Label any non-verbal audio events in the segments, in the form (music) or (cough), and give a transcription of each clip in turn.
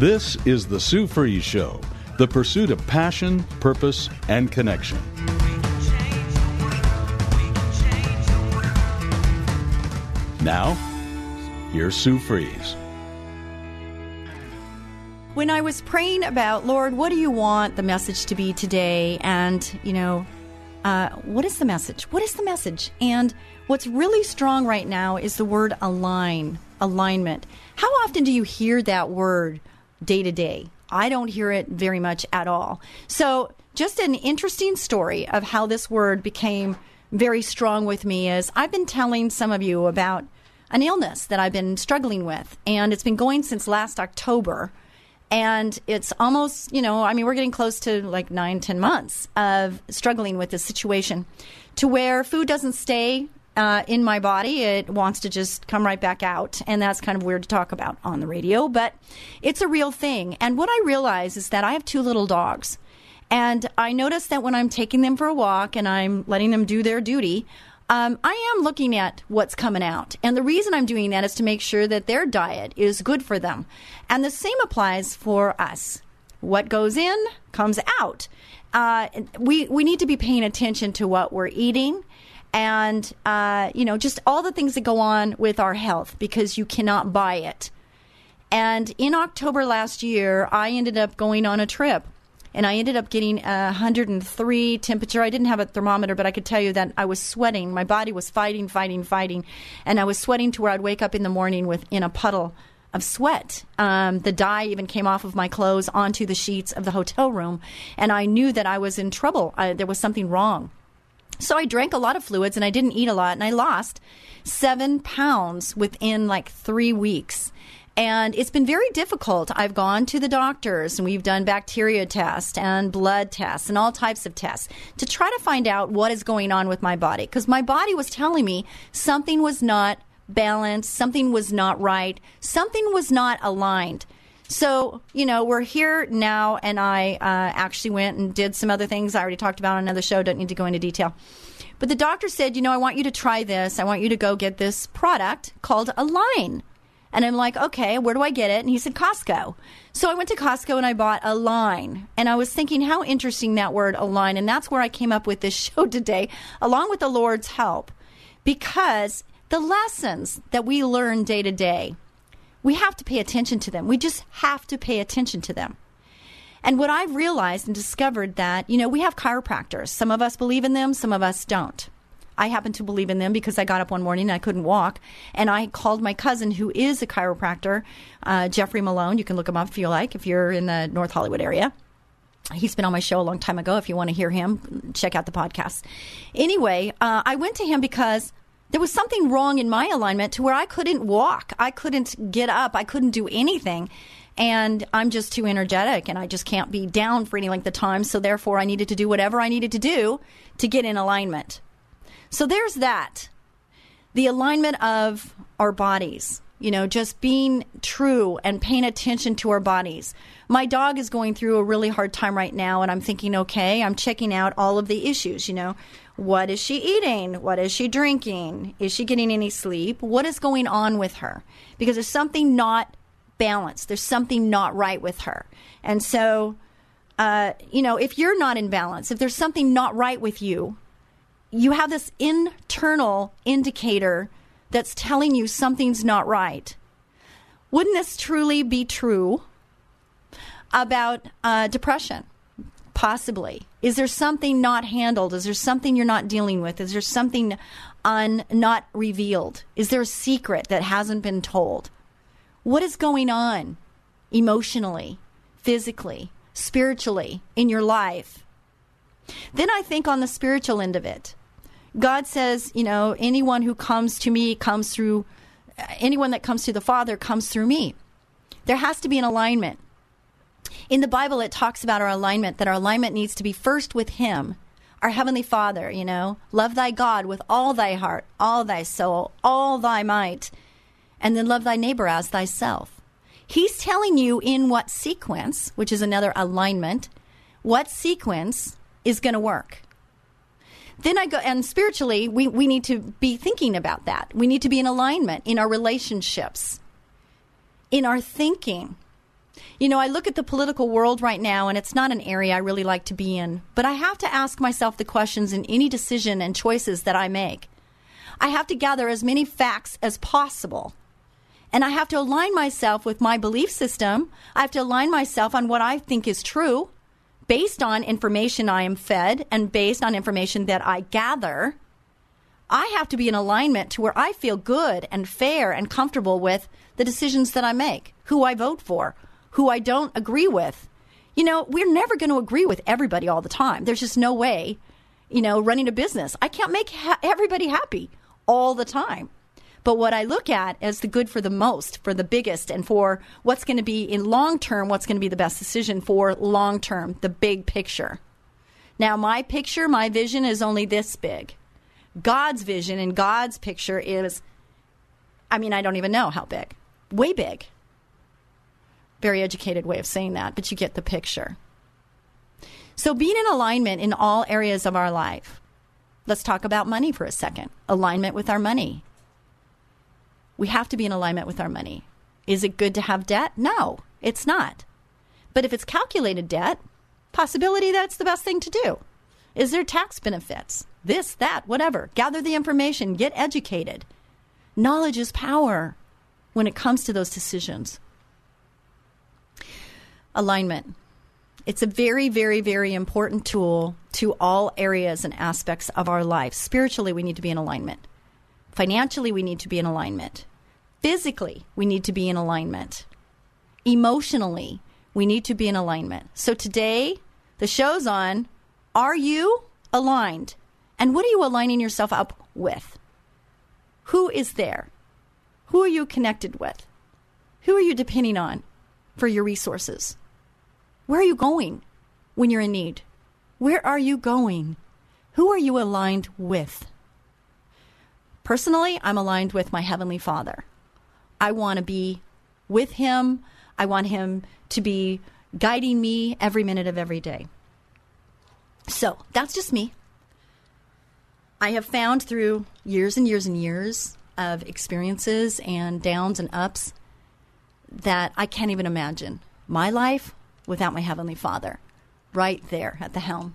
This is the Sue Fries Show, the pursuit of passion, purpose, and connection. Now, here's Sue Fries. When I was praying about, Lord, what do you want the message to be today? And, you know, uh, what is the message? What is the message? And what's really strong right now is the word align, alignment. How often do you hear that word day to day? I don't hear it very much at all. So, just an interesting story of how this word became very strong with me is I've been telling some of you about an illness that I've been struggling with, and it's been going since last October. And it's almost, you know, I mean, we're getting close to like nine, ten months of struggling with this situation to where food doesn't stay uh, in my body. It wants to just come right back out. And that's kind of weird to talk about on the radio, but it's a real thing. And what I realize is that I have two little dogs. And I notice that when I'm taking them for a walk and I'm letting them do their duty, um, I am looking at what's coming out. And the reason I'm doing that is to make sure that their diet is good for them. And the same applies for us. What goes in comes out. Uh, we, we need to be paying attention to what we're eating and, uh, you know, just all the things that go on with our health because you cannot buy it. And in October last year, I ended up going on a trip and I ended up getting a 103 temperature. I didn't have a thermometer, but I could tell you that I was sweating. My body was fighting, fighting, fighting, and I was sweating to where I'd wake up in the morning with in a puddle of sweat. Um, the dye even came off of my clothes onto the sheets of the hotel room, and I knew that I was in trouble. I, there was something wrong. So I drank a lot of fluids and I didn't eat a lot, and I lost seven pounds within like three weeks. And it's been very difficult. I've gone to the doctors and we've done bacteria tests and blood tests and all types of tests to try to find out what is going on with my body. Because my body was telling me something was not balanced, something was not right, something was not aligned. So, you know, we're here now, and I uh, actually went and did some other things I already talked about on another show. Don't need to go into detail. But the doctor said, you know, I want you to try this. I want you to go get this product called Align. And I'm like, okay, where do I get it? And he said, Costco. So I went to Costco and I bought Align. And I was thinking how interesting that word align. And that's where I came up with this (laughs) show today, along with the Lord's help. Because the lessons that we learn day to day, we have to pay attention to them. We just have to pay attention to them. And what I've realized and discovered that, you know, we have chiropractors. Some of us believe in them, some of us don't. I happen to believe in them because I got up one morning and I couldn't walk. And I called my cousin, who is a chiropractor, uh, Jeffrey Malone. You can look him up if you like, if you're in the North Hollywood area. He's been on my show a long time ago. If you want to hear him, check out the podcast. Anyway, uh, I went to him because there was something wrong in my alignment to where I couldn't walk. I couldn't get up. I couldn't do anything. And I'm just too energetic and I just can't be down for any length of time. So therefore, I needed to do whatever I needed to do to get in alignment. So there's that. The alignment of our bodies, you know, just being true and paying attention to our bodies. My dog is going through a really hard time right now, and I'm thinking, okay, I'm checking out all of the issues, you know. What is she eating? What is she drinking? Is she getting any sleep? What is going on with her? Because there's something not balanced, there's something not right with her. And so, uh, you know, if you're not in balance, if there's something not right with you, you have this internal indicator that's telling you something's not right. Wouldn't this truly be true about uh, depression? Possibly. Is there something not handled? Is there something you're not dealing with? Is there something un, not revealed? Is there a secret that hasn't been told? What is going on emotionally, physically, spiritually in your life? Then I think on the spiritual end of it, God says, you know, anyone who comes to me comes through, anyone that comes to the Father comes through me. There has to be an alignment. In the Bible, it talks about our alignment, that our alignment needs to be first with Him, our Heavenly Father, you know. Love thy God with all thy heart, all thy soul, all thy might, and then love thy neighbor as thyself. He's telling you in what sequence, which is another alignment, what sequence is going to work. Then I go, and spiritually, we, we need to be thinking about that. We need to be in alignment in our relationships, in our thinking. You know, I look at the political world right now, and it's not an area I really like to be in, but I have to ask myself the questions in any decision and choices that I make. I have to gather as many facts as possible. And I have to align myself with my belief system. I have to align myself on what I think is true based on information I am fed and based on information that I gather. I have to be in alignment to where I feel good and fair and comfortable with the decisions that I make, who I vote for, who I don't agree with. You know, we're never going to agree with everybody all the time. There's just no way, you know, running a business. I can't make ha- everybody happy all the time. But what I look at as the good for the most, for the biggest, and for what's going to be in long term, what's going to be the best decision for long term, the big picture. Now, my picture, my vision is only this big. God's vision and God's picture is, I mean, I don't even know how big. Way big. Very educated way of saying that, but you get the picture. So, being in alignment in all areas of our life. Let's talk about money for a second. Alignment with our money. We have to be in alignment with our money. Is it good to have debt? No, it's not. But if it's calculated debt, possibility that's the best thing to do. Is there tax benefits? This, that, whatever. Gather the information, get educated. Knowledge is power when it comes to those decisions. Alignment. It's a very, very, very important tool to all areas and aspects of our life. Spiritually, we need to be in alignment. Financially, we need to be in alignment. Physically, we need to be in alignment. Emotionally, we need to be in alignment. So today, the show's on Are you aligned? And what are you aligning yourself up with? Who is there? Who are you connected with? Who are you depending on for your resources? Where are you going when you're in need? Where are you going? Who are you aligned with? Personally, I'm aligned with my Heavenly Father. I want to be with Him. I want Him to be guiding me every minute of every day. So that's just me. I have found through years and years and years of experiences and downs and ups that I can't even imagine my life without my Heavenly Father right there at the helm.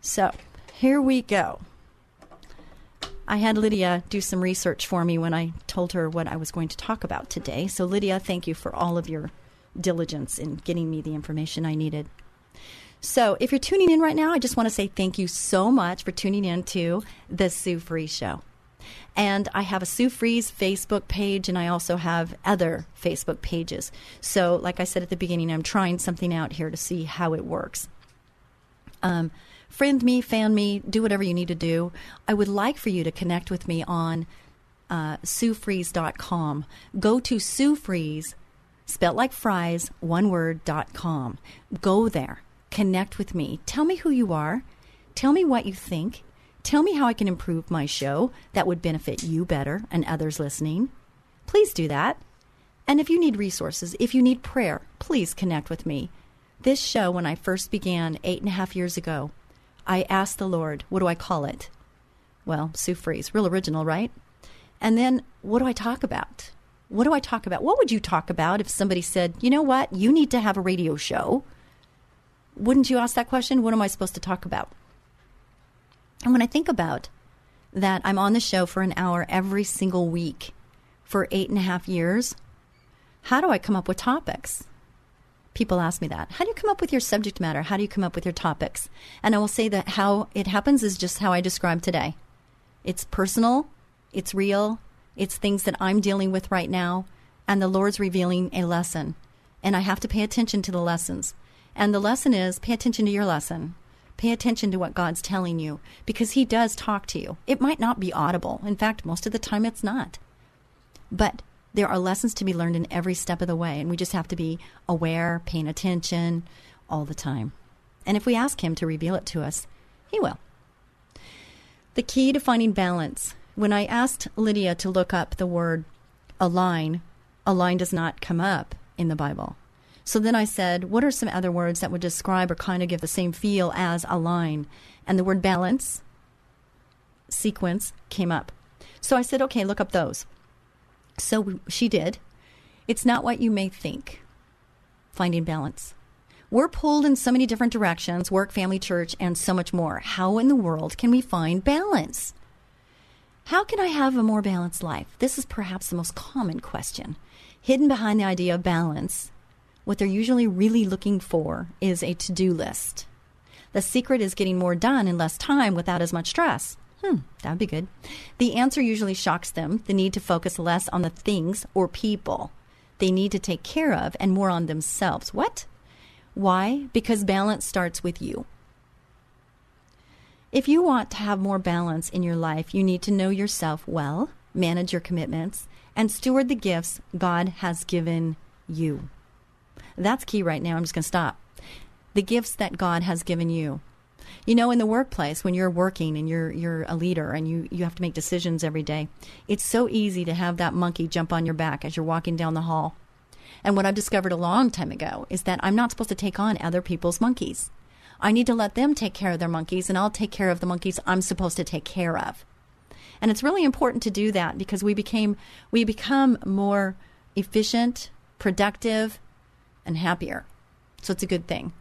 So here we go. I had Lydia do some research for me when I told her what I was going to talk about today. So, Lydia, thank you for all of your diligence in getting me the information I needed. So, if you're tuning in right now, I just want to say thank you so much for tuning in to the Sue Fries Show. And I have a Sue Fries Facebook page, and I also have other Facebook pages. So, like I said at the beginning, I'm trying something out here to see how it works. Um, friend me, fan me, do whatever you need to do. I would like for you to connect with me on uh, SueFries.com. Go to Sue Fries, spelt like fries, one word, dot com. Go there. Connect with me. Tell me who you are. Tell me what you think. Tell me how I can improve my show that would benefit you better and others listening. Please do that. And if you need resources, if you need prayer, please connect with me. This show, when I first began eight and a half years ago, I asked the Lord, what do I call it? Well, Sue Fries, real original, right? And then what do I talk about? What do I talk about? What would you talk about if somebody said, you know what, you need to have a radio show? Wouldn't you ask that question? What am I supposed to talk about? And when I think about that, I'm on the show for an hour every single week for eight and a half years. How do I come up with topics? People ask me that. How do you come up with your subject matter? How do you come up with your topics? And I will say that how it happens is just how I described today. It's personal, it's real, it's things that I'm dealing with right now, and the Lord's revealing a lesson. And I have to pay attention to the lessons. And the lesson is pay attention to your lesson. Pay attention to what God's telling you because He does talk to you. It might not be audible. In fact, most of the time it's not. But there are lessons to be learned in every step of the way, and we just have to be aware, paying attention all the time. And if we ask Him to reveal it to us, He will. The key to finding balance. When I asked Lydia to look up the word align, align does not come up in the Bible. So then I said, what are some other words that would describe or kind of give the same feel as align? And the word balance, sequence came up. So I said, okay, look up those. So she did. It's not what you may think. Finding balance. We're pulled in so many different directions work, family, church, and so much more. How in the world can we find balance? How can I have a more balanced life? This is perhaps the most common question. Hidden behind the idea of balance, what they're usually really looking for is a to do list. The secret is getting more done in less time without as much stress. Hmm, that'd be good. The answer usually shocks them the need to focus less on the things or people they need to take care of and more on themselves. What? Why? Because balance starts with you. If you want to have more balance in your life, you need to know yourself well, manage your commitments, and steward the gifts God has given you. That's key right now. I'm just going to stop. The gifts that God has given you. You know, in the workplace, when you're working and you're you're a leader and you, you have to make decisions every day, it's so easy to have that monkey jump on your back as you're walking down the hall. And what I've discovered a long time ago is that I'm not supposed to take on other people's monkeys. I need to let them take care of their monkeys, and I'll take care of the monkeys I'm supposed to take care of. And it's really important to do that because we became we become more efficient, productive, and happier. So it's a good thing.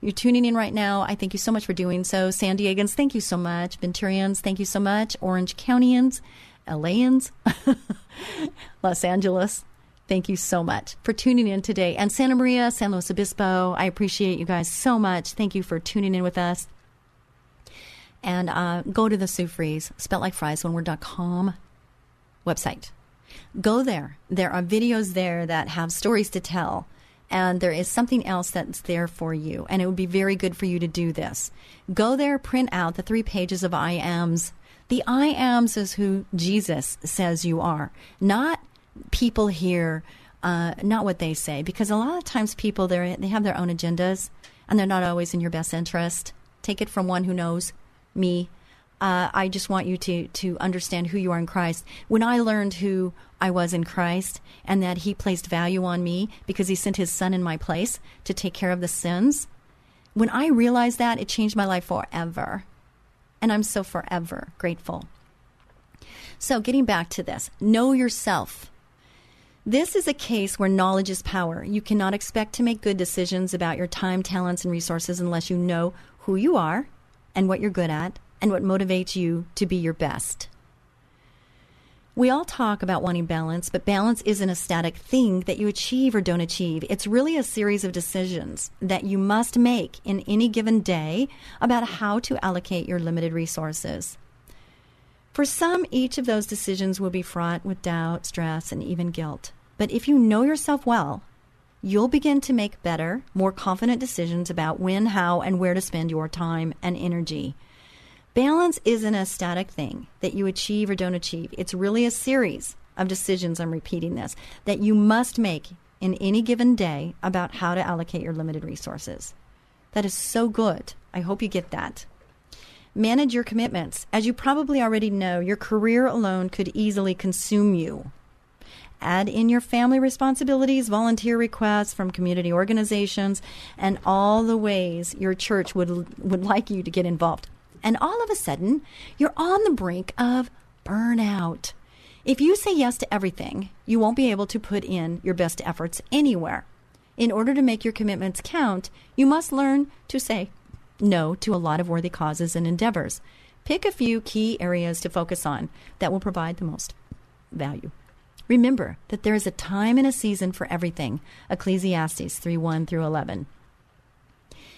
You're tuning in right now. I thank you so much for doing so. San Diegans, thank you so much. Venturians, thank you so much. Orange Countyans, LAans, (laughs) Los Angeles, thank you so much for tuning in today. And Santa Maria, San Luis Obispo, I appreciate you guys so much. Thank you for tuning in with us. And uh, go to the Sue Fries, spelled like fries, one word.com website. Go there. There are videos there that have stories to tell and there is something else that's there for you. And it would be very good for you to do this. Go there, print out the three pages of I ams. The I ams is who Jesus says you are, not people here, uh, not what they say. Because a lot of times people they have their own agendas, and they're not always in your best interest. Take it from one who knows me. Uh, I just want you to to understand who you are in Christ. When I learned who I was in Christ and that He placed value on me because He sent His Son in my place to take care of the sins, when I realized that, it changed my life forever. And I'm so forever grateful. So, getting back to this, know yourself. This is a case where knowledge is power. You cannot expect to make good decisions about your time, talents, and resources unless you know who you are and what you're good at and what motivates you to be your best. We all talk about wanting balance, but balance isn't a static thing that you achieve or don't achieve. It's really a series of decisions that you must make in any given day about how to allocate your limited resources. For some, each of those decisions will be fraught with doubt, stress, and even guilt. But if you know yourself well, you'll begin to make better, more confident decisions about when, how, and where to spend your time and energy. Balance isn't a static thing that you achieve or don't achieve. It's really a series of decisions, I'm repeating this, that you must make in any given day about how to allocate your limited resources. That is so good. I hope you get that. Manage your commitments. As you probably already know, your career alone could easily consume you. Add in your family responsibilities, volunteer requests from community organizations, and all the ways your church would, would like you to get involved and all of a sudden, you're on the brink of burnout. If you say yes to everything, you won't be able to put in your best efforts anywhere. In order to make your commitments count, you must learn to say no to a lot of worthy causes and endeavors. Pick a few key areas to focus on that will provide the most value. Remember that there is a time and a season for everything. Ecclesiastes 3 1 through 11.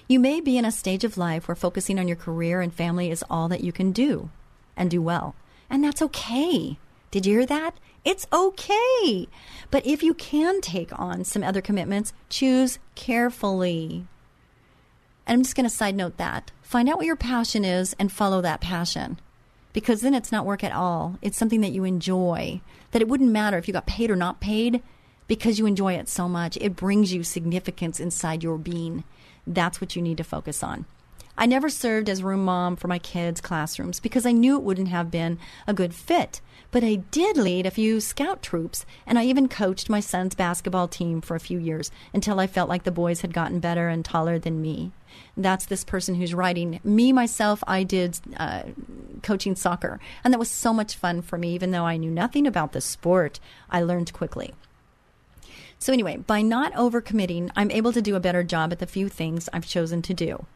You may be in a stage of life where focusing on your career and family is all that you can do and do well. And that's okay. Did you hear that? It's okay. But if you can take on some other commitments, choose carefully. And I'm just going to side note that. Find out what your passion is and follow that passion. Because then it's not work at all. It's something that you enjoy. That it wouldn't matter if you got paid or not paid because you enjoy it so much. It brings you significance inside your being. That's what you need to focus on. I never served as room mom for my kids' classrooms because I knew it wouldn't have been a good fit. But I did lead a few scout troops, and I even coached my son's basketball team for a few years until I felt like the boys had gotten better and taller than me. That's this person who's writing. Me, myself, I did uh, coaching soccer, and that was so much fun for me, even though I knew nothing about the sport. I learned quickly. So, anyway, by not overcommitting, I'm able to do a better job at the few things I've chosen to do.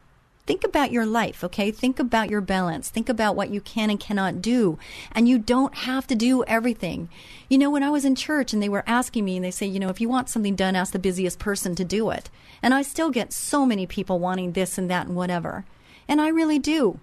Think about your life, okay? Think about your balance. Think about what you can and cannot do. And you don't have to do everything. You know, when I was in church and they were asking me, and they say, you know, if you want something done, ask the busiest person to do it. And I still get so many people wanting this and that and whatever. And I really do.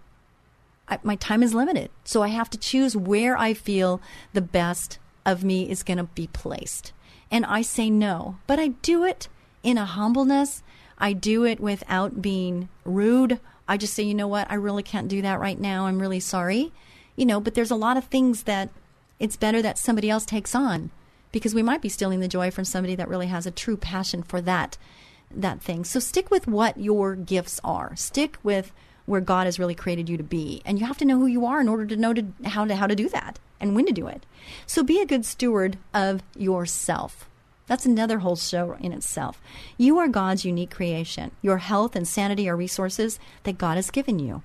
I, my time is limited. So I have to choose where I feel the best of me is going to be placed and I say no. But I do it in a humbleness. I do it without being rude. I just say, you know what, I really can't do that right now. I'm really sorry. You know, but there's a lot of things that it's better that somebody else takes on because we might be stealing the joy from somebody that really has a true passion for that that thing. So stick with what your gifts are. Stick with where God has really created you to be. And you have to know who you are in order to know to, how to how to do that and when to do it. So be a good steward of yourself. That's another whole show in itself. You are God's unique creation. Your health and sanity are resources that God has given you,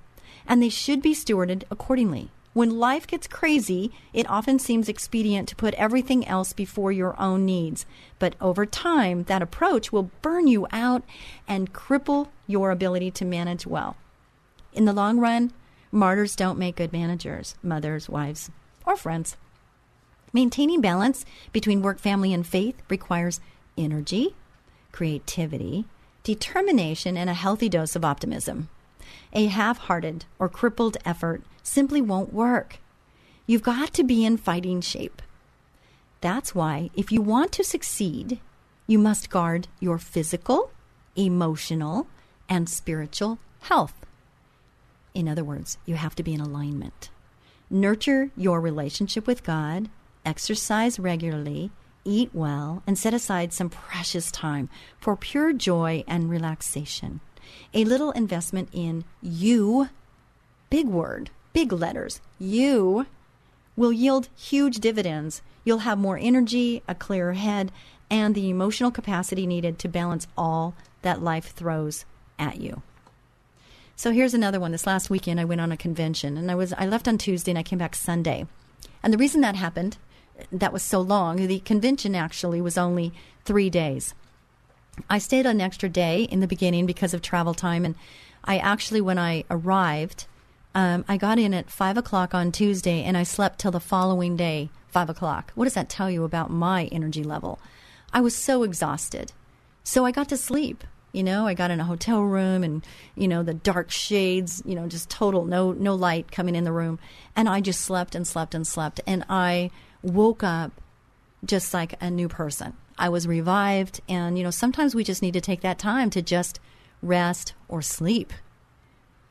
and they should be stewarded accordingly. When life gets crazy, it often seems expedient to put everything else before your own needs. But over time, that approach will burn you out and cripple your ability to manage well. In the long run, martyrs don't make good managers, mothers, wives, or friends. Maintaining balance between work, family, and faith requires energy, creativity, determination, and a healthy dose of optimism. A half hearted or crippled effort simply won't work. You've got to be in fighting shape. That's why, if you want to succeed, you must guard your physical, emotional, and spiritual health. In other words, you have to be in alignment. Nurture your relationship with God, exercise regularly, eat well, and set aside some precious time for pure joy and relaxation. A little investment in you, big word, big letters, you, will yield huge dividends. You'll have more energy, a clearer head, and the emotional capacity needed to balance all that life throws at you. So here's another one. This last weekend, I went on a convention, and I was I left on Tuesday and I came back Sunday. And the reason that happened, that was so long. The convention actually was only three days. I stayed an extra day in the beginning because of travel time, and I actually, when I arrived, um, I got in at five o'clock on Tuesday, and I slept till the following day, five o'clock. What does that tell you about my energy level? I was so exhausted, so I got to sleep. You know, I got in a hotel room and, you know, the dark shades, you know, just total no no light coming in the room. And I just slept and slept and slept. And I woke up just like a new person. I was revived and, you know, sometimes we just need to take that time to just rest or sleep.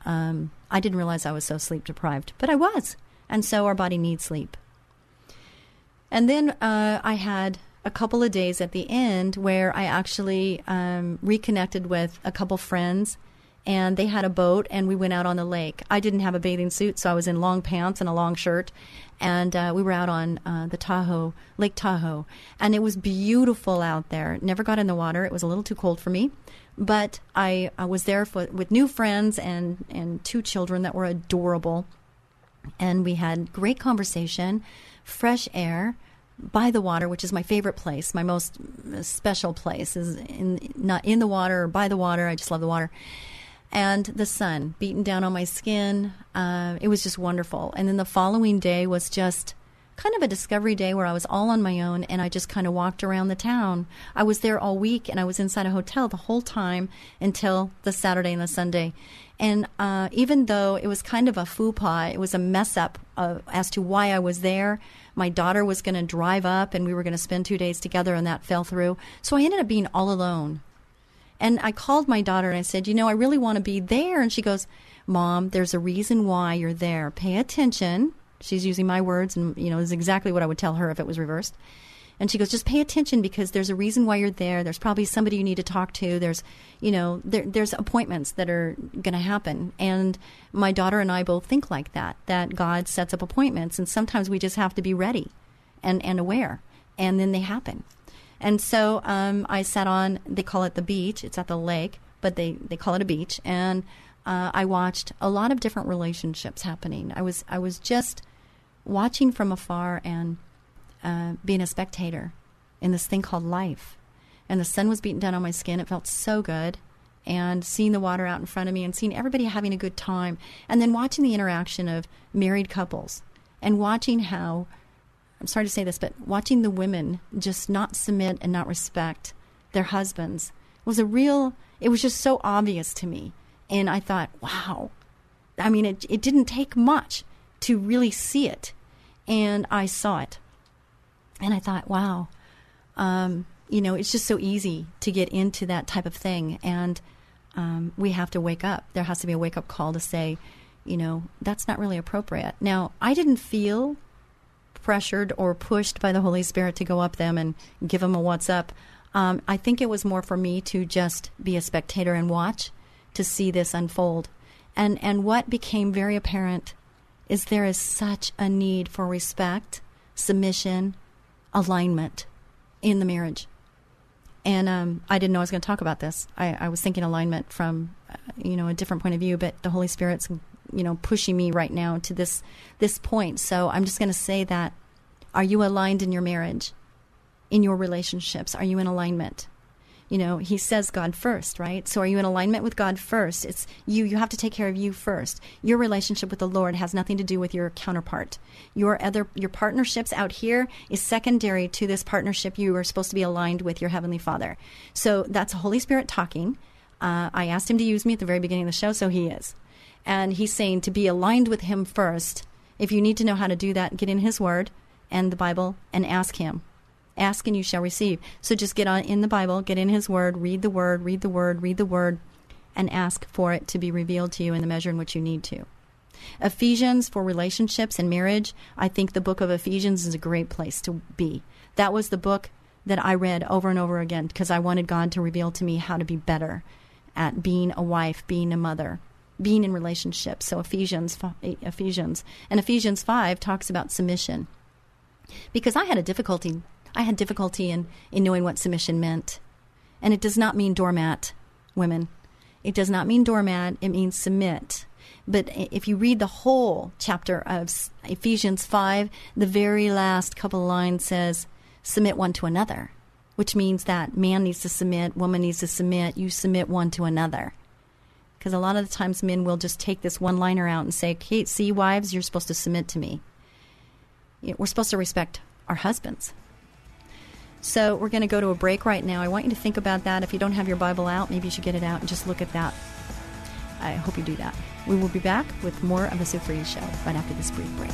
Um, I didn't realize I was so sleep deprived, but I was. And so our body needs sleep. And then uh, I had a couple of days at the end where I actually um, reconnected with a couple friends and they had a boat and we went out on the lake. I didn't have a bathing suit, so I was in long pants and a long shirt, and uh, we were out on uh, the Tahoe, Lake Tahoe, and it was beautiful out there. Never got in the water; it was a little too cold for me, but I, I was there for, with new friends and and two children that were adorable, and we had great conversation, fresh air by the water, which is my favorite place, my most special place is in not in the water or by the water. I just love the water. And the sun beating down on my skin. Uh, it was just wonderful. And then the following day was just kind of a discovery day where I was all on my own and I just kind of walked around the town. I was there all week and I was inside a hotel the whole time until the Saturday and the Sunday. And uh, even though it was kind of a faux pas, it was a mess up uh, as to why I was there. My daughter was going to drive up and we were going to spend two days together, and that fell through. So I ended up being all alone. And I called my daughter and I said, You know, I really want to be there. And she goes, Mom, there's a reason why you're there. Pay attention. She's using my words, and, you know, is exactly what I would tell her if it was reversed. And she goes, just pay attention because there's a reason why you're there. There's probably somebody you need to talk to. There's, you know, there, there's appointments that are going to happen. And my daughter and I both think like that, that God sets up appointments. And sometimes we just have to be ready and, and aware. And then they happen. And so um, I sat on, they call it the beach. It's at the lake, but they, they call it a beach. And uh, I watched a lot of different relationships happening. I was, I was just watching from afar and – uh, being a spectator in this thing called life. And the sun was beating down on my skin. It felt so good. And seeing the water out in front of me and seeing everybody having a good time. And then watching the interaction of married couples and watching how, I'm sorry to say this, but watching the women just not submit and not respect their husbands was a real, it was just so obvious to me. And I thought, wow. I mean, it, it didn't take much to really see it. And I saw it. And I thought, wow, um, you know, it's just so easy to get into that type of thing. And um, we have to wake up. There has to be a wake up call to say, you know, that's not really appropriate. Now, I didn't feel pressured or pushed by the Holy Spirit to go up them and give them a what's up. Um, I think it was more for me to just be a spectator and watch to see this unfold. And and what became very apparent is there is such a need for respect, submission, alignment in the marriage. And um, I didn't know I was going to talk about this. I, I was thinking alignment from, uh, you know, a different point of view, but the Holy Spirit's, you know, pushing me right now to this this point. So I'm just going to say that: Are you aligned in your marriage, in your relationships? Are you in alignment? You know, he says God first, right? So are you in alignment with God first? It's you, you have to take care of you first. Your relationship with the Lord has nothing to do with your counterpart. Your other, your partnerships out here is secondary to this partnership you are supposed to be aligned with your Heavenly Father. So that's Holy Spirit talking. Uh, I asked him to use me at the very beginning of the show, so he is. And he's saying to be aligned with him first. If you need to know how to do that, get in his word and the Bible and ask him Ask and you shall receive. So just get on in the Bible, get in His Word, read the Word, read the Word, read the Word, and ask for it to be revealed to you in the measure in which you need to. Ephesians for relationships and marriage. I think the book of Ephesians is a great place to be. That was the book that I read over and over again because I wanted God to reveal to me how to be better at being a wife, being a mother, being in relationships. So Ephesians, Ephesians, and Ephesians five talks about submission. Because I had a difficulty I had difficulty in, in knowing what submission meant. And it does not mean doormat, women. It does not mean doormat, it means submit. But if you read the whole chapter of Ephesians 5, the very last couple lines says, submit one to another, which means that man needs to submit, woman needs to submit, you submit one to another. Because a lot of the times men will just take this one liner out and say, okay, see, wives, you're supposed to submit to me. We're supposed to respect our husbands. So we're going to go to a break right now. I want you to think about that. If you don't have your Bible out, maybe you should get it out and just look at that. I hope you do that. We will be back with more of the Sue Fries Show right after this brief break.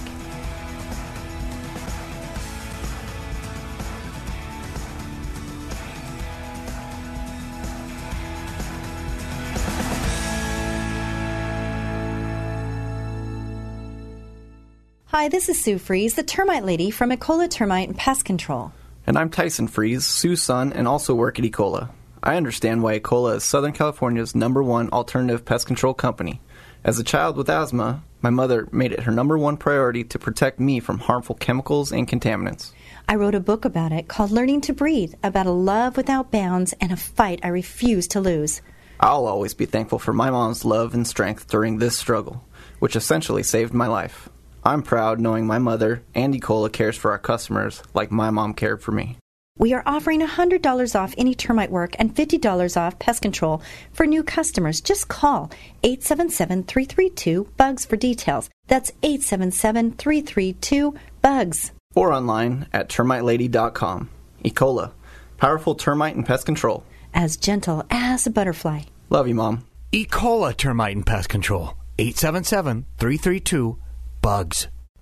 Hi, this is Sue Fries, the termite lady from Ecola Termite and Pest Control. And I'm Tyson Fries, Sue's son, and also work at Ecola. I understand why Ecola is Southern California's number one alternative pest control company. As a child with asthma, my mother made it her number one priority to protect me from harmful chemicals and contaminants. I wrote a book about it called Learning to Breathe, about a love without bounds and a fight I refuse to lose. I'll always be thankful for my mom's love and strength during this struggle, which essentially saved my life. I'm proud knowing my mother, and Ecola, cares for our customers like my mom cared for me. We are offering $100 off any termite work and $50 off pest control for new customers. Just call 877 332 BUGS for details. That's 877 332 BUGS. Or online at termitelady.com. Ecola, powerful termite and pest control. As gentle as a butterfly. Love you, Mom. Ecola Termite and Pest Control. 877 332 bugs.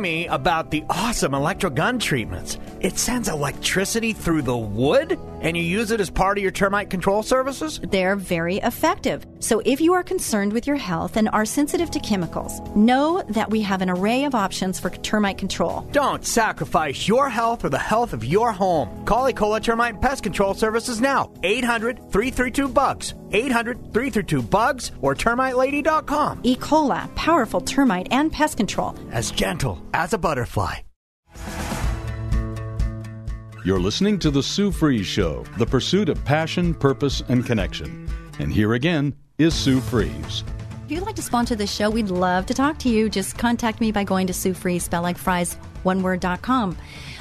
me about the awesome electrogun treatments. It sends electricity through the wood, and you use it as part of your termite control services? They're very effective. So if you are concerned with your health and are sensitive to chemicals, know that we have an array of options for termite control. Don't sacrifice your health or the health of your home. Call Ecola Termite and Pest Control Services now. 800 332 BUGS. 800 332 BUGS or termitelady.com. E. coli, powerful termite and pest control. As gentle as a butterfly. You're listening to The Sue Fries Show, the pursuit of passion, purpose, and connection. And here again is Sue Fries. If you'd like to sponsor this show, we'd love to talk to you. Just contact me by going to Sue Fries, spell like fries, one word.com.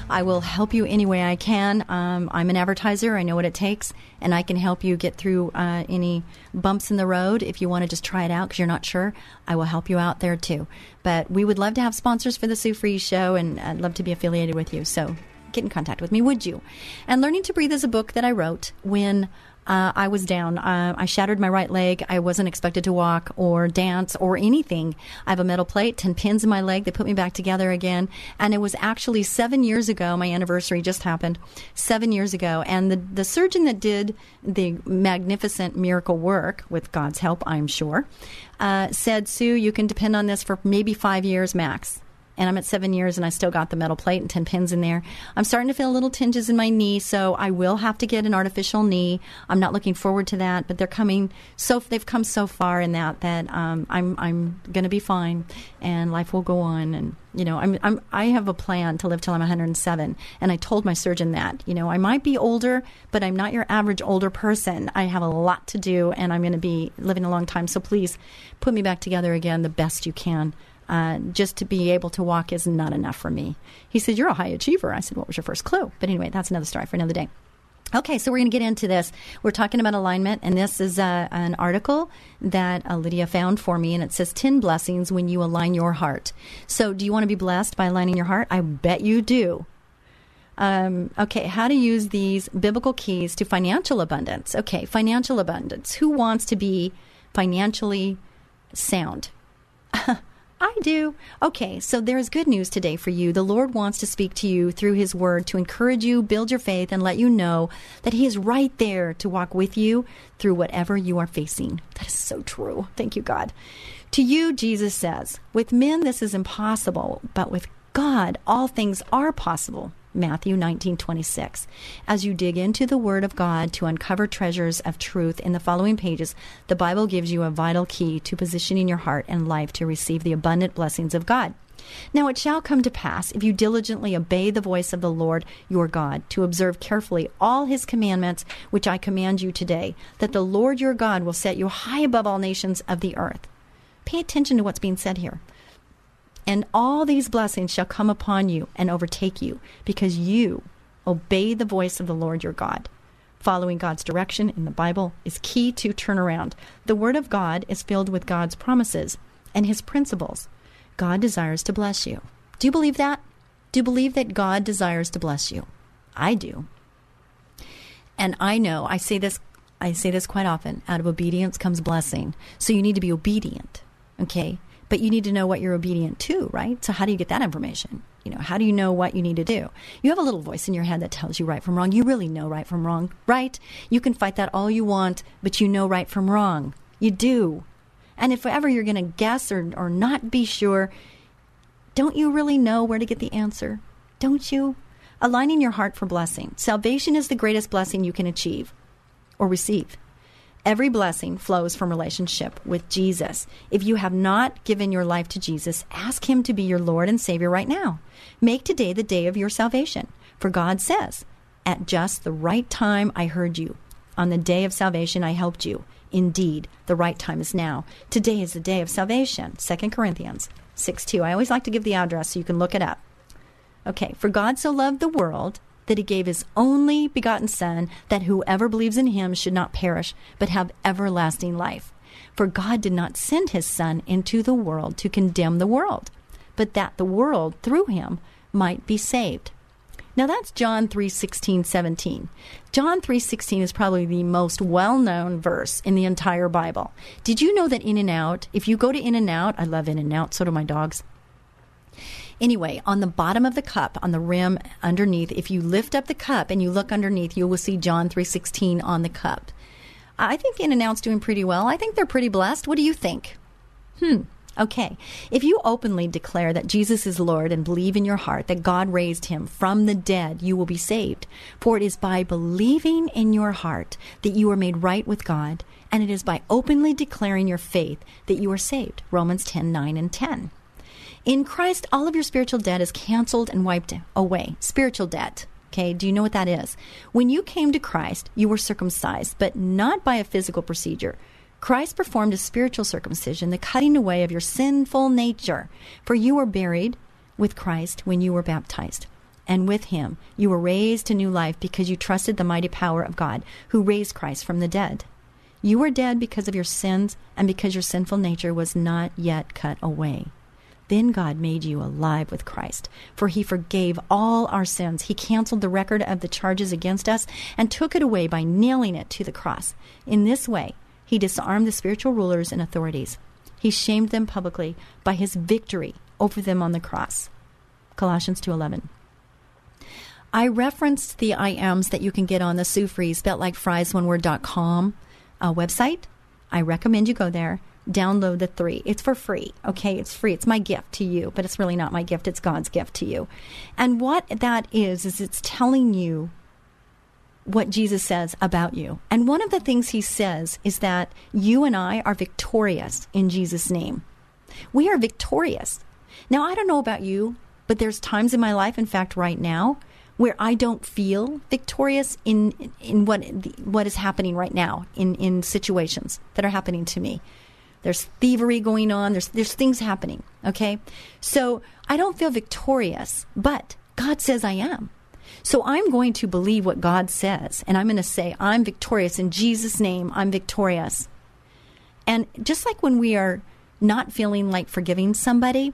I will help you any way I can. Um, I'm an advertiser. I know what it takes, and I can help you get through uh, any bumps in the road. If you want to just try it out because you're not sure, I will help you out there too. But we would love to have sponsors for the Sue Fries Show, and I'd love to be affiliated with you. So get in contact with me, would you? And Learning to Breathe is a book that I wrote when uh, I was down. Uh, I shattered my right leg. I wasn't expected to walk or dance or anything. I have a metal plate, 10 pins in my leg. They put me back together again. And it was actually seven years ago. My anniversary just happened seven years ago. And the, the surgeon that did the magnificent miracle work, with God's help, I'm sure, uh, said, Sue, you can depend on this for maybe five years max and I'm at seven years and I still got the metal plate and 10 pins in there. I'm starting to feel little tinges in my knee, so I will have to get an artificial knee. I'm not looking forward to that, but they're coming so they've come so far in that that um, I'm I'm going to be fine and life will go on and you know I'm, I'm I have a plan to live till I'm 107 and I told my surgeon that you know I might be older but I'm not your average older person I have a lot to do and I'm going to be living a long time so please put me back together again the best you can uh, just to be able to walk is not enough for me. He said, You're a high achiever. I said, What was your first clue? But anyway, that's another story for another day. Okay, so we're going to get into this. We're talking about alignment, and this is uh, an article that uh, Lydia found for me, and it says 10 blessings when you align your heart. So, do you want to be blessed by aligning your heart? I bet you do. Um, okay, how to use these biblical keys to financial abundance. Okay, financial abundance. Who wants to be financially sound? (laughs) I do. Okay, so there's good news today for you. The Lord wants to speak to you through His Word to encourage you, build your faith, and let you know that He is right there to walk with you through whatever you are facing. That is so true. Thank you, God. To you, Jesus says, with men this is impossible, but with God all things are possible. Matthew 19:26. As you dig into the word of God to uncover treasures of truth in the following pages, the Bible gives you a vital key to positioning your heart and life to receive the abundant blessings of God. Now it shall come to pass, if you diligently obey the voice of the Lord your God, to observe carefully all his commandments which I command you today, that the Lord your God will set you high above all nations of the earth. Pay attention to what's being said here. And all these blessings shall come upon you and overtake you, because you obey the voice of the Lord your God. Following God's direction in the Bible is key to turnaround. The Word of God is filled with God's promises and His principles. God desires to bless you. Do you believe that? Do you believe that God desires to bless you? I do. And I know, I say this I say this quite often, out of obedience comes blessing. So you need to be obedient. Okay? But you need to know what you're obedient to, right? So how do you get that information? You know, how do you know what you need to do? You have a little voice in your head that tells you right from wrong. You really know right from wrong, right? You can fight that all you want, but you know right from wrong. You do. And if ever you're going to guess or, or not be sure, don't you really know where to get the answer? Don't you? Aligning your heart for blessing. Salvation is the greatest blessing you can achieve or receive. Every blessing flows from relationship with Jesus. If you have not given your life to Jesus, ask Him to be your Lord and Savior right now. Make today the day of your salvation. For God says, At just the right time I heard you. On the day of salvation I helped you. Indeed, the right time is now. Today is the day of salvation. 2 Corinthians 6 2. I always like to give the address so you can look it up. Okay, for God so loved the world that he gave his only begotten Son, that whoever believes in him should not perish, but have everlasting life. For God did not send his Son into the world to condemn the world, but that the world through him might be saved. Now that's John 3:16, 17. John 3:16 is probably the most well-known verse in the entire Bible. Did you know that In and Out, if you go to In and Out, I love In and Out, so do my dogs. Anyway, on the bottom of the cup, on the rim underneath, if you lift up the cup and you look underneath, you will see John 3:16 on the cup. I think In-N-Out's doing pretty well. I think they're pretty blessed. What do you think? Hmm. Okay. If you openly declare that Jesus is Lord and believe in your heart that God raised him from the dead, you will be saved. For it is by believing in your heart that you are made right with God, and it is by openly declaring your faith that you are saved. Romans 10 9 and 10. In Christ, all of your spiritual debt is canceled and wiped away. Spiritual debt. Okay, do you know what that is? When you came to Christ, you were circumcised, but not by a physical procedure. Christ performed a spiritual circumcision, the cutting away of your sinful nature. For you were buried with Christ when you were baptized. And with him you were raised to new life because you trusted the mighty power of God, who raised Christ from the dead. You were dead because of your sins and because your sinful nature was not yet cut away. Then God made you alive with Christ, for he forgave all our sins. He canceled the record of the charges against us and took it away by nailing it to the cross. In this way, he disarmed the spiritual rulers and authorities. He shamed them publicly by his victory over them on the cross. Colossians 2:11. I referenced the I ams that you can get on the Sue Fries, like fries, one word.com uh, website. I recommend you go there, download the three. It's for free, okay? It's free. It's my gift to you, but it's really not my gift. It's God's gift to you. And what that is, is it's telling you what Jesus says about you. And one of the things he says is that you and I are victorious in Jesus' name. We are victorious. Now, I don't know about you, but there's times in my life, in fact, right now, where I don't feel victorious in in what what is happening right now in in situations that are happening to me. There's thievery going on. There's there's things happening. Okay, so I don't feel victorious, but God says I am. So I'm going to believe what God says, and I'm going to say, I'm victorious. In Jesus' name, I'm victorious. And just like when we are not feeling like forgiving somebody,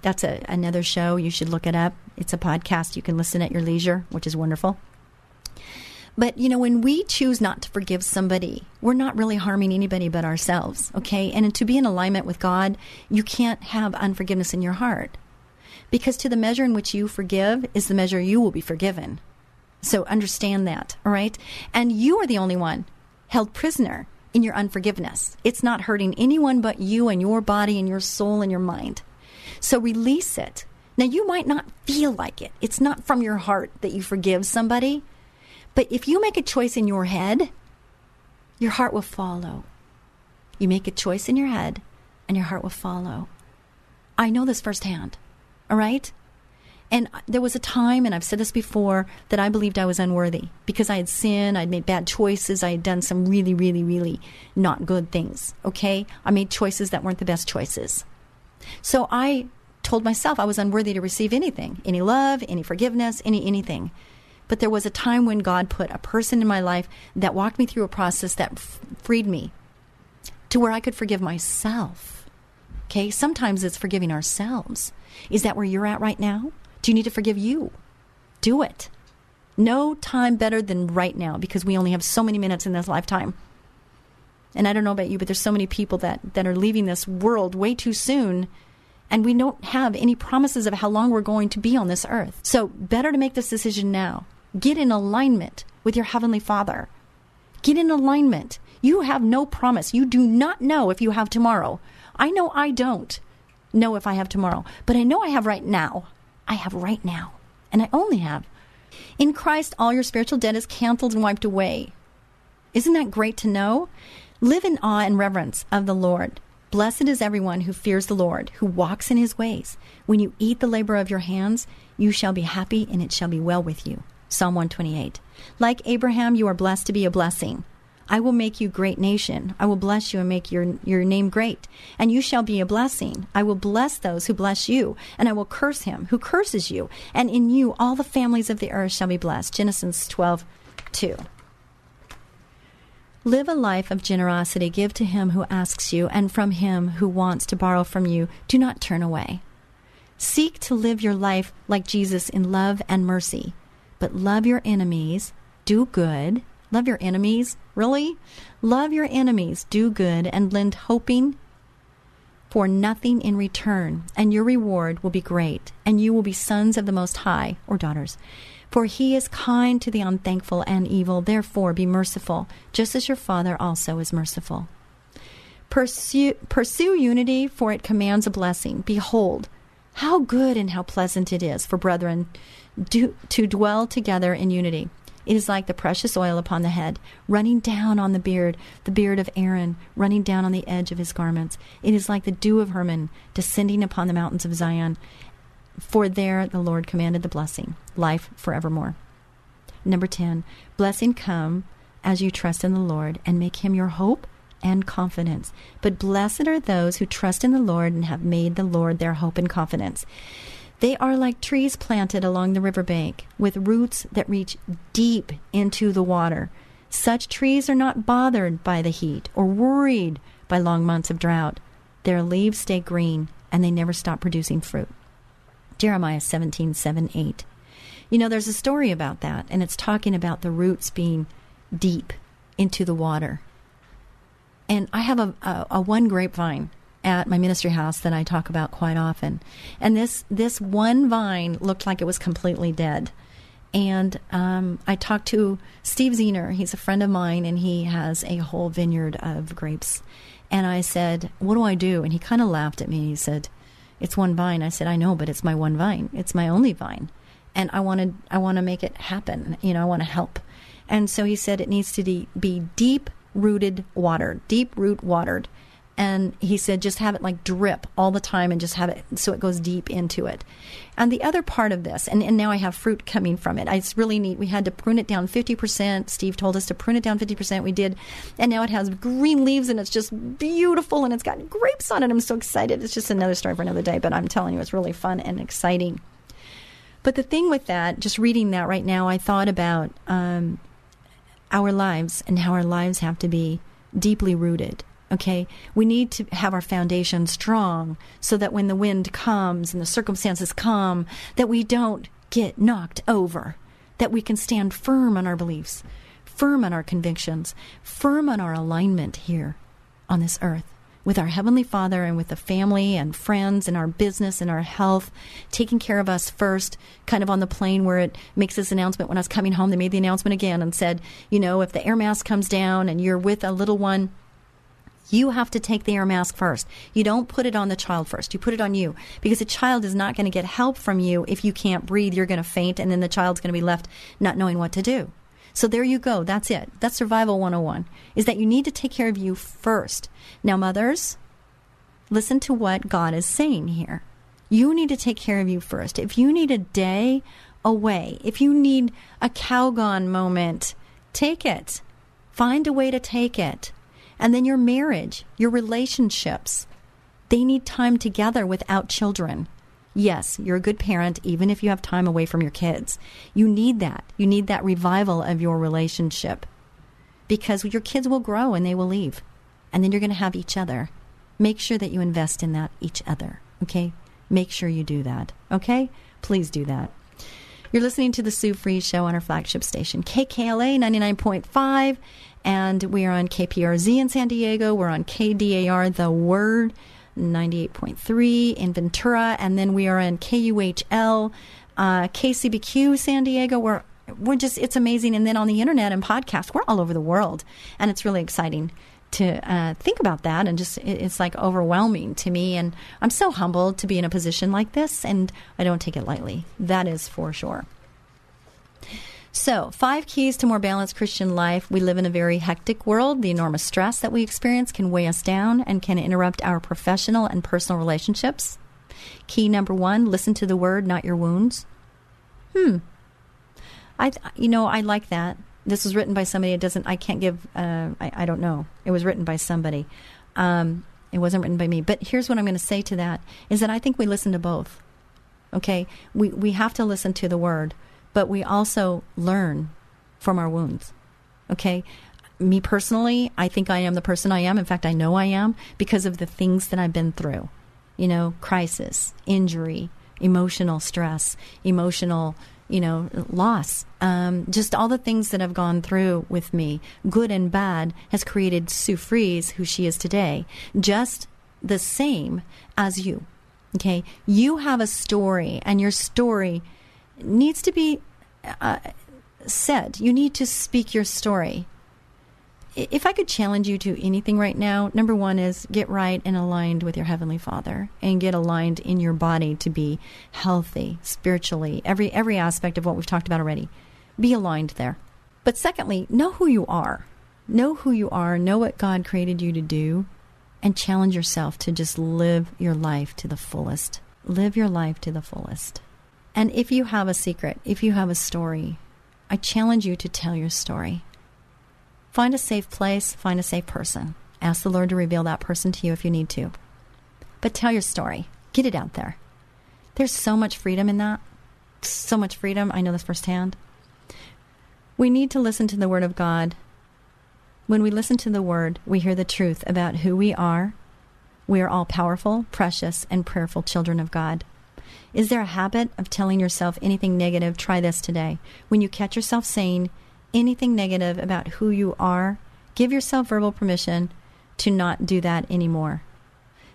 that's a, another show. You should look it up. It's a podcast. You can listen at your leisure, which is wonderful. But, you know, when we choose not to forgive somebody, we're not really harming anybody but ourselves, okay? And to be in alignment with God, you can't have unforgiveness in your heart because to the measure in which you forgive is the measure you will be forgiven. So understand that, all right? And you are the only one held prisoner in your unforgiveness. It's not hurting anyone but you and your body and your soul and your mind. So release it. Now, you might not feel like it. It's not from your heart that you forgive somebody. But if you make a choice in your head, your heart will follow. You make a choice in your head, and your heart will follow. I know this firsthand. All right? And there was a time, and I've said this before, that I believed I was unworthy because I had sinned, I'd made bad choices, I had done some really, really, really not good things. Okay? I made choices that weren't the best choices. So I told myself I was unworthy to receive anything any love, any forgiveness, any anything. But there was a time when God put a person in my life that walked me through a process that f- freed me to where I could forgive myself. Okay? Sometimes it's forgiving ourselves. Is that where you're at right now? Do you need to forgive you? Do it. No time better than right now because we only have so many minutes in this lifetime. And I don't know about you, but there's so many people that, that are leaving this world way too soon, and we don't have any promises of how long we're going to be on this earth. So, better to make this decision now. Get in alignment with your Heavenly Father. Get in alignment. You have no promise. You do not know if you have tomorrow. I know I don't know if I have tomorrow, but I know I have right now. I have right now, and I only have. In Christ, all your spiritual debt is canceled and wiped away. Isn't that great to know? Live in awe and reverence of the Lord. Blessed is everyone who fears the Lord, who walks in his ways. When you eat the labor of your hands, you shall be happy, and it shall be well with you. Psalm 128. Like Abraham, you are blessed to be a blessing. I will make you great nation. I will bless you and make your, your name great. And you shall be a blessing. I will bless those who bless you, and I will curse him who curses you. And in you all the families of the earth shall be blessed. Genesis 12, 2. Live a life of generosity. Give to him who asks you, and from him who wants to borrow from you. Do not turn away. Seek to live your life like Jesus in love and mercy, but love your enemies, do good. Love your enemies? Really? Love your enemies, do good, and lend hoping for nothing in return, and your reward will be great, and you will be sons of the Most High, or daughters. For he is kind to the unthankful and evil. Therefore, be merciful, just as your Father also is merciful. Pursue, pursue unity, for it commands a blessing. Behold, how good and how pleasant it is for brethren do, to dwell together in unity. It is like the precious oil upon the head, running down on the beard, the beard of Aaron, running down on the edge of his garments. It is like the dew of Hermon, descending upon the mountains of Zion. For there the Lord commanded the blessing, life forevermore. Number 10, blessing come as you trust in the Lord and make him your hope and confidence. But blessed are those who trust in the Lord and have made the Lord their hope and confidence. They are like trees planted along the riverbank with roots that reach deep into the water. Such trees are not bothered by the heat or worried by long months of drought. Their leaves stay green and they never stop producing fruit. Jeremiah 17, 7, 8. You know, there's a story about that, and it's talking about the roots being deep into the water. And I have a, a, a one grapevine at my ministry house that I talk about quite often. And this this one vine looked like it was completely dead. And um, I talked to Steve Zener. He's a friend of mine, and he has a whole vineyard of grapes. And I said, "What do I do?" And he kind of laughed at me. He said, "It's one vine." I said, "I know, but it's my one vine. It's my only vine, and I wanted I want to make it happen. You know, I want to help." And so he said, "It needs to de- be deep rooted watered, deep root watered." and he said just have it like drip all the time and just have it so it goes deep into it. And the other part of this and, and now i have fruit coming from it. It's really neat. We had to prune it down 50% steve told us to prune it down 50% we did. And now it has green leaves and it's just beautiful and it's got grapes on it. I'm so excited. It's just another story for another day but i'm telling you it's really fun and exciting. But the thing with that just reading that right now i thought about um, our lives and how our lives have to be deeply rooted Okay, we need to have our foundation strong so that when the wind comes and the circumstances come, that we don't get knocked over, that we can stand firm on our beliefs, firm on our convictions, firm on our alignment here on this earth with our Heavenly Father and with the family and friends and our business and our health, taking care of us first, kind of on the plane where it makes this announcement. When I was coming home, they made the announcement again and said, you know, if the air mask comes down and you're with a little one, you have to take the air mask first. You don't put it on the child first. You put it on you because the child is not going to get help from you if you can't breathe. You're going to faint, and then the child's going to be left not knowing what to do. So there you go. That's it. That's survival 101 is that you need to take care of you first. Now, mothers, listen to what God is saying here. You need to take care of you first. If you need a day away, if you need a Calgon moment, take it. Find a way to take it. And then your marriage, your relationships, they need time together without children. Yes, you're a good parent even if you have time away from your kids. You need that. You need that revival of your relationship because your kids will grow and they will leave. And then you're going to have each other. Make sure that you invest in that each other. Okay? Make sure you do that. Okay? Please do that. You're listening to the Sue Fries Show on our flagship station, KKLA 99.5 and we are on KPRZ in San Diego. We're on KDAR, The Word, 98.3 in Ventura. And then we are in KUHL, uh, KCBQ San Diego. We're, we're just, it's amazing. And then on the internet and podcast, we're all over the world. And it's really exciting to uh, think about that and just it's like overwhelming to me and i'm so humbled to be in a position like this and i don't take it lightly that is for sure so, five keys to more balanced Christian life. We live in a very hectic world. The enormous stress that we experience can weigh us down and can interrupt our professional and personal relationships. Key number one listen to the word, not your wounds. Hmm. I, you know, I like that. This was written by somebody. It doesn't. I can't give. Uh, I, I don't know. It was written by somebody. Um, it wasn't written by me. But here's what I'm going to say to that: is that I think we listen to both. Okay, we we have to listen to the word, but we also learn from our wounds. Okay, me personally, I think I am the person I am. In fact, I know I am because of the things that I've been through. You know, crisis, injury, emotional stress, emotional you know, loss. Um, just all the things that have gone through with me, good and bad, has created Sue Fries, who she is today, just the same as you. Okay? You have a story, and your story needs to be uh, said. You need to speak your story if I could challenge you to anything right now, number one is get right and aligned with your Heavenly Father and get aligned in your body to be healthy spiritually, every, every aspect of what we've talked about already. Be aligned there. But secondly, know who you are. Know who you are, know what God created you to do, and challenge yourself to just live your life to the fullest. Live your life to the fullest. And if you have a secret, if you have a story, I challenge you to tell your story Find a safe place, find a safe person. Ask the Lord to reveal that person to you if you need to. But tell your story, get it out there. There's so much freedom in that. So much freedom. I know this firsthand. We need to listen to the Word of God. When we listen to the Word, we hear the truth about who we are. We are all powerful, precious, and prayerful children of God. Is there a habit of telling yourself anything negative? Try this today. When you catch yourself saying, anything negative about who you are, give yourself verbal permission to not do that anymore.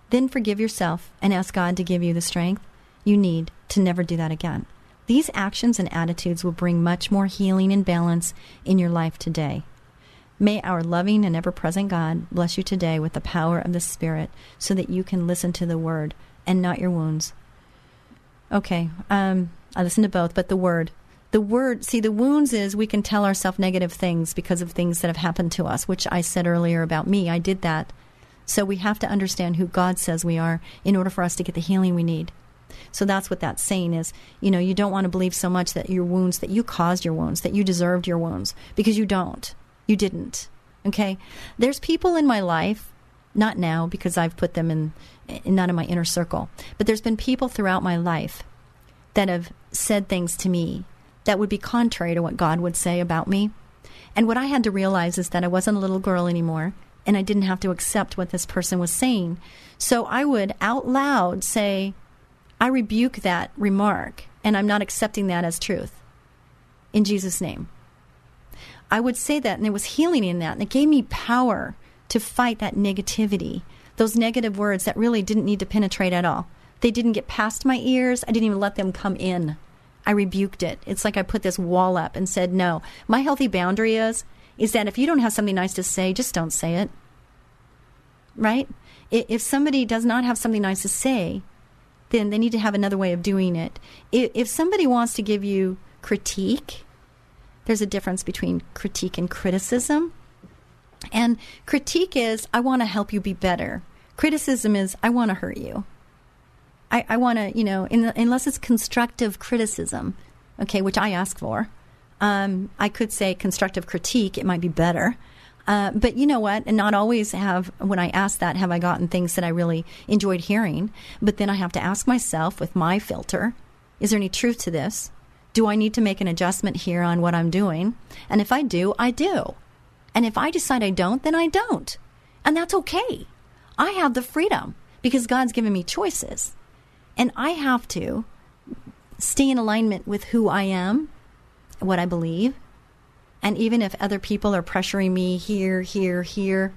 Then forgive yourself and ask God to give you the strength you need to never do that again. These actions and attitudes will bring much more healing and balance in your life today. May our loving and ever present God bless you today with the power of the Spirit so that you can listen to the Word and not your wounds. Okay, um, I listen to both, but the Word. The word see the wounds is we can tell ourselves negative things because of things that have happened to us which i said earlier about me. I did that. So we have to understand who god says we are in order for us to get the healing we need. So that's what that saying is. You know you don't want to believe so much that your wounds that you caused your wounds that you deserved your wounds because you don't. You didn't. Okay? There's people in my life not now because i've put them in, not in my inner circle but there's been people throughout my life that have said things to me that would be contrary to what God would say about me. And what I had to realize is that I wasn't a little girl anymore and I didn't have to accept what this person was saying. So I would out loud say, I rebuke that remark and I'm not accepting that as truth. In Jesus' name. I would say that and there was healing in that and it gave me power to fight that negativity, those negative words that really didn't need to penetrate at all. They didn't get past my ears. I didn't even let them come in. I rebuked it. It's like I put this wall up and said, no. My healthy boundary is is that if you don't have something nice to say, just don't say it. Right? If somebody does not have something nice to say, then they need to have another way of doing it. If somebody wants to give you critique, there's a difference between critique and criticism. And critique is, I want to help you be better. Criticism is, I want to hurt you. I, I want to, you know, in unless it's constructive criticism, okay, which I ask for, um, I could say constructive critique. It might be better. Uh, but you know what? And not always have, when I ask that, have I gotten things that I really enjoyed hearing. But then I have to ask myself with my filter is there any truth to this? Do I need to make an adjustment here on what I'm doing? And if I do, I do. And if I decide I don't, then I don't. And that's okay. I have the freedom because God's given me choices. And I have to stay in alignment with who I am, what I believe. And even if other people are pressuring me here, here, here,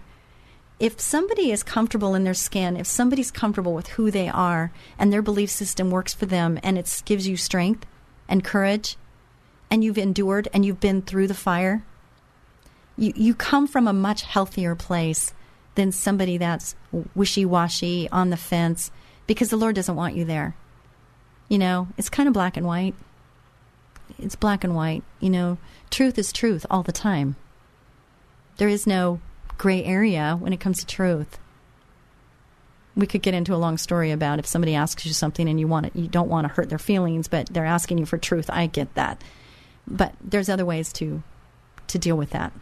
if somebody is comfortable in their skin, if somebody's comfortable with who they are and their belief system works for them and it gives you strength and courage and you've endured and you've been through the fire, you, you come from a much healthier place than somebody that's wishy washy on the fence because the Lord doesn't want you there. You know, it's kind of black and white. It's black and white. You know, truth is truth all the time. There is no gray area when it comes to truth. We could get into a long story about if somebody asks you something and you want it, you don't want to hurt their feelings, but they're asking you for truth. I get that, but there's other ways to to deal with that.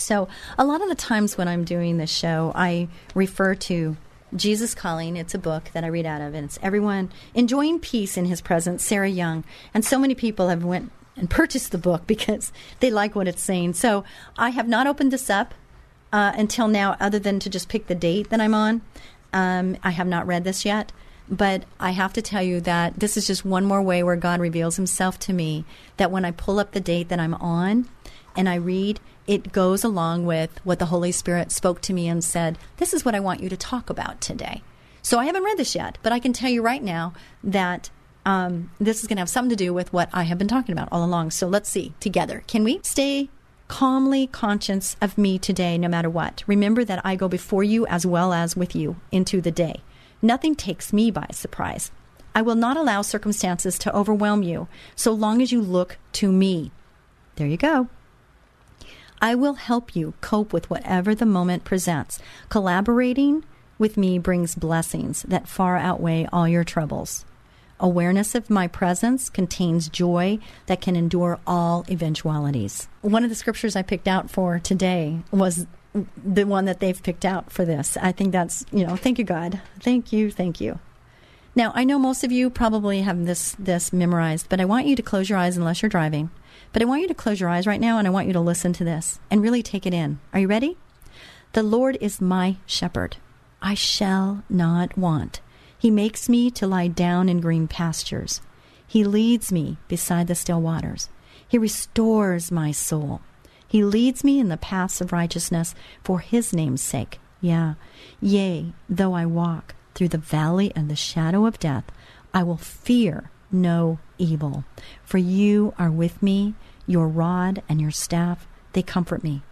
So, a lot of the times when I'm doing this show, I refer to Jesus Calling. It's a book that I read out of, and it's everyone enjoying peace in His presence. Sarah Young, and so many people have went and purchased the book (laughs) because they like what it's saying. So, I have not opened this up uh, until now, other than to just pick the date that I'm on. Um, I have not read this yet. But I have to tell you that this is just one more way where God reveals himself to me. That when I pull up the date that I'm on and I read, it goes along with what the Holy Spirit spoke to me and said, This is what I want you to talk about today. So I haven't read this yet, but I can tell you right now that um, this is going to have something to do with what I have been talking about all along. So let's see together. Can we stay calmly conscious of me today, no matter what? Remember that I go before you as well as with you into the day. Nothing takes me by surprise. I will not allow circumstances to overwhelm you so long as you look to me. There you go. I will help you cope with whatever the moment presents. Collaborating with me brings blessings that far outweigh all your troubles. Awareness of my presence contains joy that can endure all eventualities. One of the scriptures I picked out for today was the one that they've picked out for this. I think that's, you know, thank you, God. Thank you, thank you. Now, I know most of you probably have this, this memorized, but I want you to close your eyes unless you're driving. But I want you to close your eyes right now and I want you to listen to this and really take it in. Are you ready? The Lord is my shepherd. I shall not want. He makes me to lie down in green pastures. He leads me beside the still waters. He restores my soul. He leads me in the paths of righteousness for his name's sake. Yeah. Yea, though I walk through the valley of the shadow of death, I will fear no evil. For you are with me, your rod and your staff, they comfort me.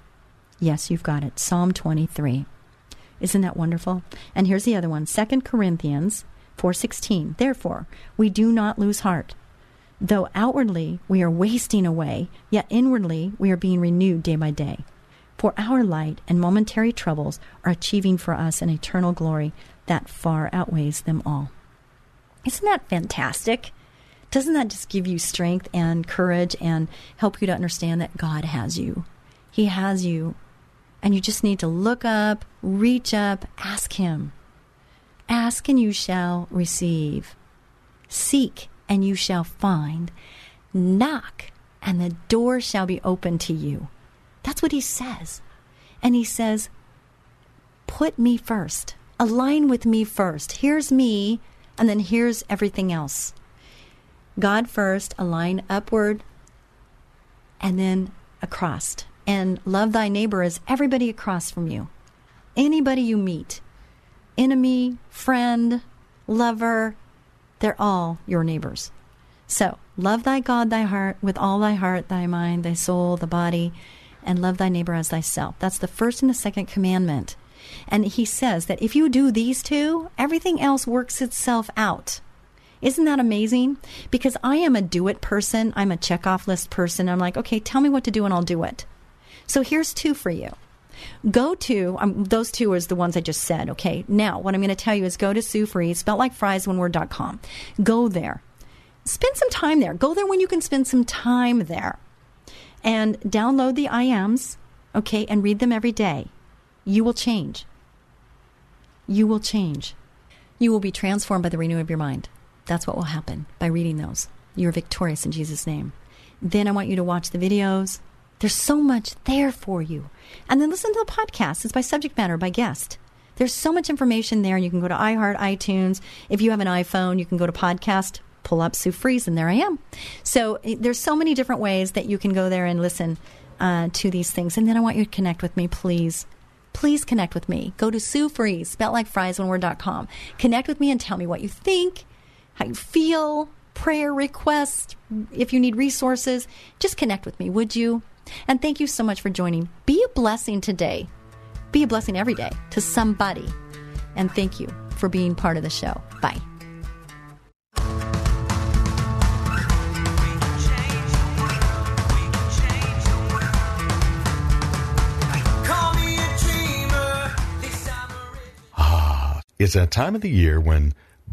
Yes, you've got it. Psalm 23. Isn't that wonderful? And here's the other one, 2 Corinthians 4:16. Therefore, we do not lose heart. Though outwardly we are wasting away, yet inwardly we are being renewed day by day. For our light and momentary troubles are achieving for us an eternal glory that far outweighs them all. Isn't that fantastic? Doesn't that just give you strength and courage and help you to understand that God has you? He has you. And you just need to look up, reach up, ask Him. Ask and you shall receive. Seek and you shall find. Knock, and the door shall be open to you. That's what he says. And he says, Put me first. Align with me first. Here's me, and then here's everything else. God first, align upward, and then across. And love thy neighbor as everybody across from you. Anybody you meet, enemy, friend, lover, they're all your neighbors. So, love thy God, thy heart, with all thy heart, thy mind, thy soul, the body, and love thy neighbor as thyself. That's the first and the second commandment. And he says that if you do these two, everything else works itself out. Isn't that amazing? Because I am a do it person. I'm a check off list person. I'm like, okay, tell me what to do and I'll do it. So here's two for you. Go to, um, those two is the ones I just said. Okay. Now, what I'm going to tell you is go to Sue Fries, spelled like fries, one word.com. Go there. Spend some time there. Go there when you can spend some time there. And download the I ams, okay, and read them every day. You will change. You will change. You will be transformed by the renewing of your mind. That's what will happen by reading those. You're victorious in Jesus' name. Then I want you to watch the videos, there's so much there for you. And then listen to the podcast. It's by subject matter, by guest. There's so much information there. And you can go to iHeart, iTunes. If you have an iPhone, you can go to podcast, pull up Sue Fries, and there I am. So eh, there's so many different ways that you can go there and listen uh, to these things. And then I want you to connect with me, please. Please connect with me. Go to Sue Fries, spelled like fries, one word.com. Connect with me and tell me what you think, how you feel, prayer requests, if you need resources. Just connect with me, would you? And thank you so much for joining. Be a blessing today. Be a blessing every day to somebody. And thank you for being part of the show. Bye. Ah, it's that time of the year when